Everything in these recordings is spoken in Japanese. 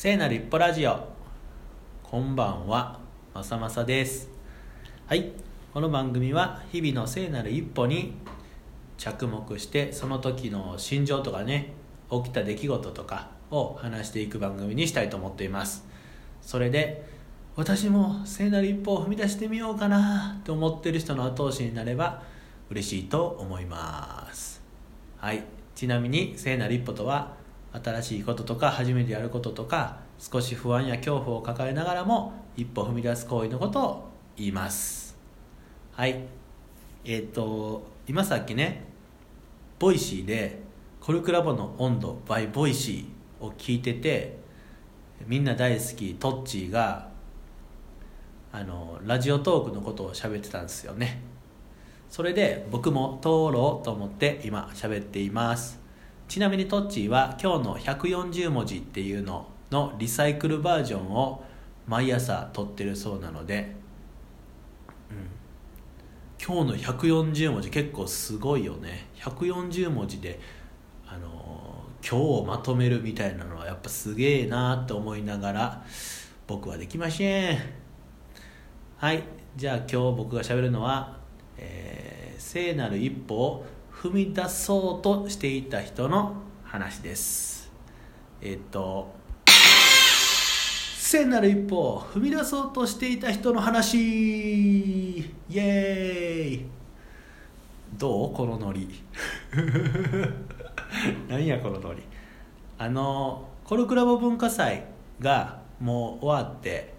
聖なる一歩ラジオ。こんばんはまさまさです。はいこの番組は日々の聖なる一歩に着目してその時の心情とかね起きた出来事とかを話していく番組にしたいと思っています。それで私も聖なる一歩を踏み出してみようかなと思ってる人の後押しになれば嬉しいと思います。はいちなみに聖なる一歩とは新しいこととか初めてやることとか少し不安や恐怖を抱えながらも一歩踏み出す行為のことを言います。はい。えっ、と今さっきねボイシーでコルクラボの温度 by ボイシーを聞いててみんな大好きトッチーがあのラジオトークのことを喋ってたんですよね。それで僕も通ろうと思って今喋っています。ちなみにトッチーは今日の140文字っていうののリサイクルバージョンを毎朝撮ってるそうなので、うん、今日の140文字結構すごいよね。140文字であの今日をまとめるみたいなのはやっぱすげえなって思いながら僕はできません。はい。じゃあ今日僕がしゃべるのは、えー、聖なる一歩を踏み出そうとしていた人の話です。えっと聖なる一歩を踏み出そうとしていた人の話。イエーイ。どうこのノリ。何やこのノリ。あのコルクラボ文化祭がもう終わって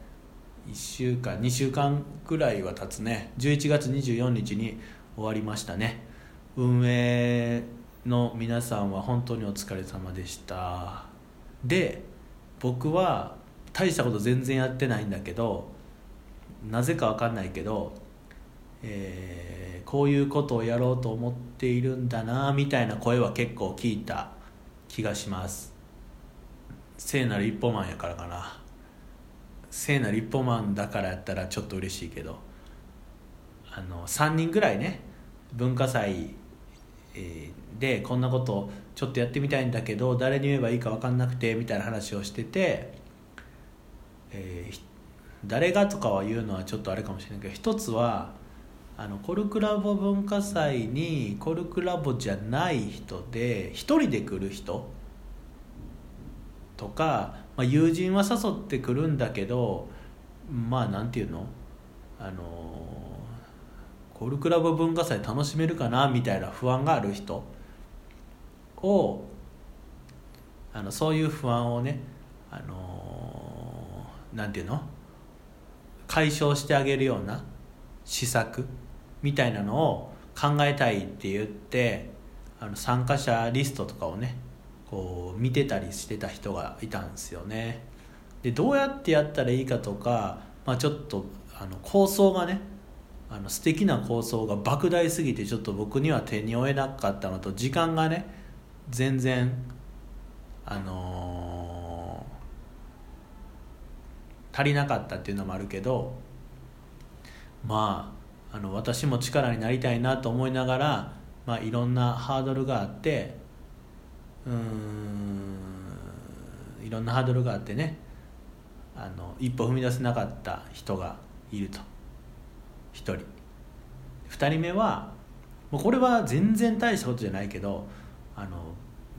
1週間2週間くらいは経つね。11月24日に終わりましたね。運営の皆さんは本当にお疲れ様でした。で僕は大したこと全然やってないんだけどなぜか分かんないけど、えー、こういうことをやろうと思っているんだなみたいな声は結構聞いた気がします。聖なる一歩マンやからかな。聖なる一歩マンだからやったらちょっと嬉しいけどあの3人ぐらいね文化祭でこんなことちょっとやってみたいんだけど誰に言えばいいか分かんなくてみたいな話をしてて、えー、誰がとかは言うのはちょっとあれかもしれないけど一つはあのコルクラボ文化祭にコルクラボじゃない人で一人で来る人とか、まあ、友人は誘ってくるんだけどまあなんていうの？あのコルクラボ文化祭楽しめるかなみたいな不安がある人。をあのそういう不安をねあのなんていうの？解消してあげるような施策みたいなのを考えたいって言ってあの参加者リストとかをねこう見てたりしてた人がいたんですよね。でどうやってやったらいいかとか、まあ、ちょっとあの構想がねあの素敵な構想が莫大すぎてちょっと僕には手に負えなかったのと時間がね全然あのー、足りなかったっていうのもあるけどまああの私も力になりたいなと思いながら、まあ、いろんなハードルがあってうんいろんなハードルがあってねあの一歩踏み出せなかった人がいると。1人。2人目はもうこれは全然大したことじゃないけどあの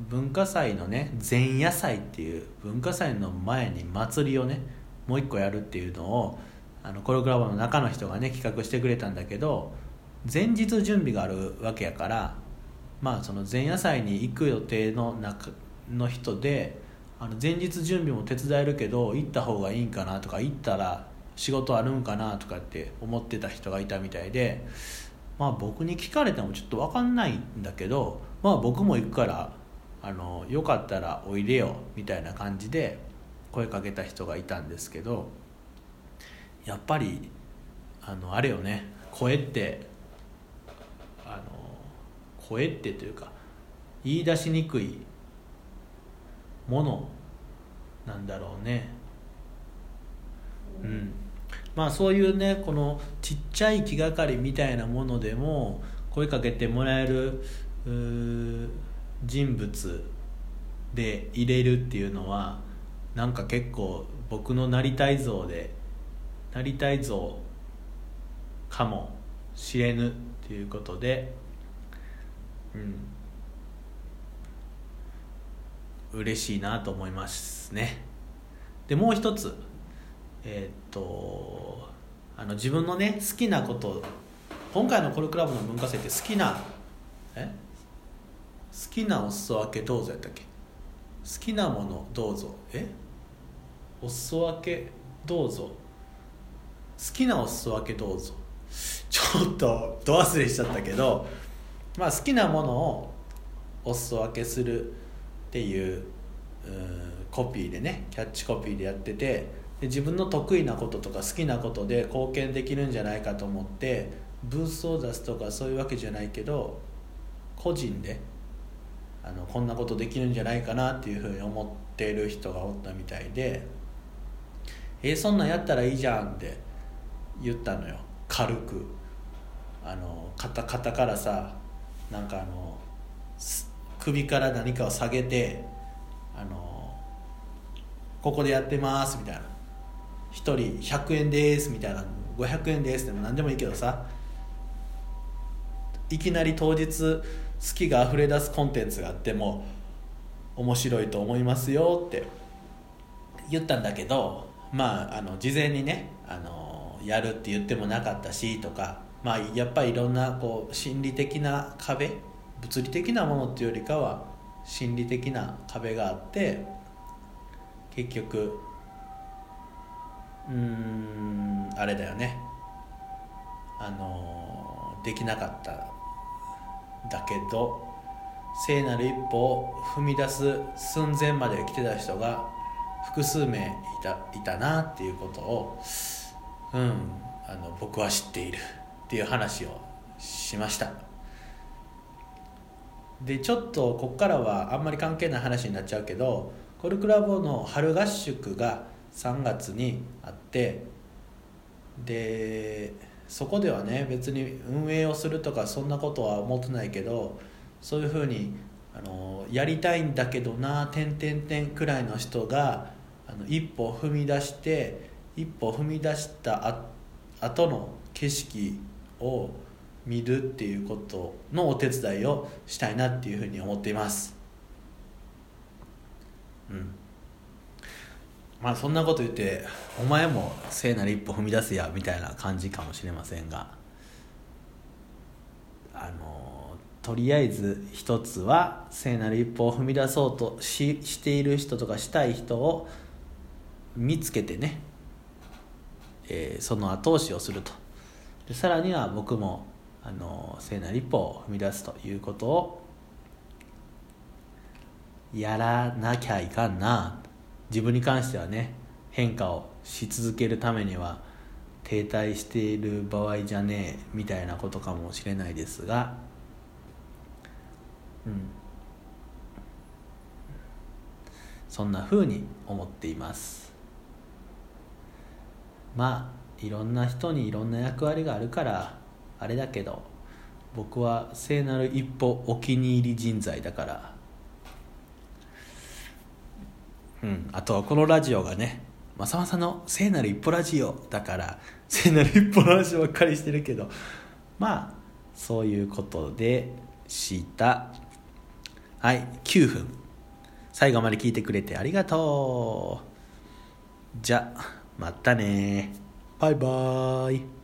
文化祭のね前夜祭っていう文化祭の前に祭りをねもう一個やるっていうのをあのコロクラボの中の人がね企画してくれたんだけど前日準備があるわけやからまあその前夜祭に行く予定の中の人であの前日準備も手伝えるけど行った方がいいんかなとか行ったら仕事あるんかなとかって思ってた人がいたみたいでまあ僕に聞かれてもちょっと分かんないんだけどまあ僕も行くからあのよかったらおいでよみたいな感じで声かけた人がいたんですけどやっぱりあのあれよね声ってあの声ってというか言い出しにくいものなんだろうね。うん。まあそういうねこのちっちゃい気がかりみたいなものでも声かけてもらえる人物で入れるっていうのはなんか結構僕のなりたい像でなりたい像かもしれぬっていうことでうん。嬉しいなと思いますね。でもう一つ。えーっとあの自分のね好きなこと今回のコルクラブの文化祭って好きなえ？好きなお裾分けどうぞやったっけ？好きなものどうぞ。え？お裾分けどうぞ。好きなお裾分けどうぞ。ちょっとど忘れしちゃったけどまあ好きなものをお裾分けするっていううコピーでねキャッチコピーでやっててで自分の得意なこととか好きなことで貢献できるんじゃないかと思ってブースを出すとかそういうわけじゃないけど個人であのこんなことできるんじゃないかなっていうふうに思ってる人がおったみたいで「えーそんなんやったらいいじゃん」って言ったのよ。軽く。あの肩肩からさなんかあの首から何かを下げてあのここでやってますみたいな。1人100円ですみたいな500円ですでも何でもいいけどさいきなり当日好きが溢れ出すコンテンツがあっても面白いと思いますよって言ったんだけどまああの事前にねあのやるって言ってもなかったしとかまあやっぱりいろんなこう心理的な壁物理的なものっていうよりかは心理的な壁があって結局うんあれだよね。あのできなかっただけど聖なる一歩を踏み出す寸前まで来てた人が複数名いたいたなっていうことを、うん、あの僕は知っている。っていう話をしました。でちょっとここからはあんまり関係ない話になっちゃうけどコルクラボの春合宿が3月にあってでそこではね別に運営をするとかそんなことは思ってないけどそういうふうにあのやりたいんだけどな「てんてんてん」くらいの人があの一歩踏み出して一歩踏み出したあ後の景色を見るっていうことのお手伝いをしたいなっていうふうに思っています。うん。まあそんなこと言ってお前も聖なる一歩踏み出せやみたいな感じかもしれませんがあのとりあえず一つは聖なる一歩を踏み出そうとししている人とかしたい人を見つけてね、えーその後押しをすると。でさらには僕もあの聖なる一歩を踏み出すということをやらなきゃいかんな。自分に関してはね変化をし続けるためには停滞している場合じゃねえみたいなことかもしれないですがうん。そんな風に思っています。まあいろんな人にいろんな役割があるからあれだけど僕は聖なる一歩お気に入り人材だからうん、あとはこのラジオがねまさまさの聖なる一歩ラジオだから 聖なる一歩の話ばっかりしてるけどまあそういうことでした。はい9分。最後まで聞いてくれてありがとう。じゃまたね。バイバーイ。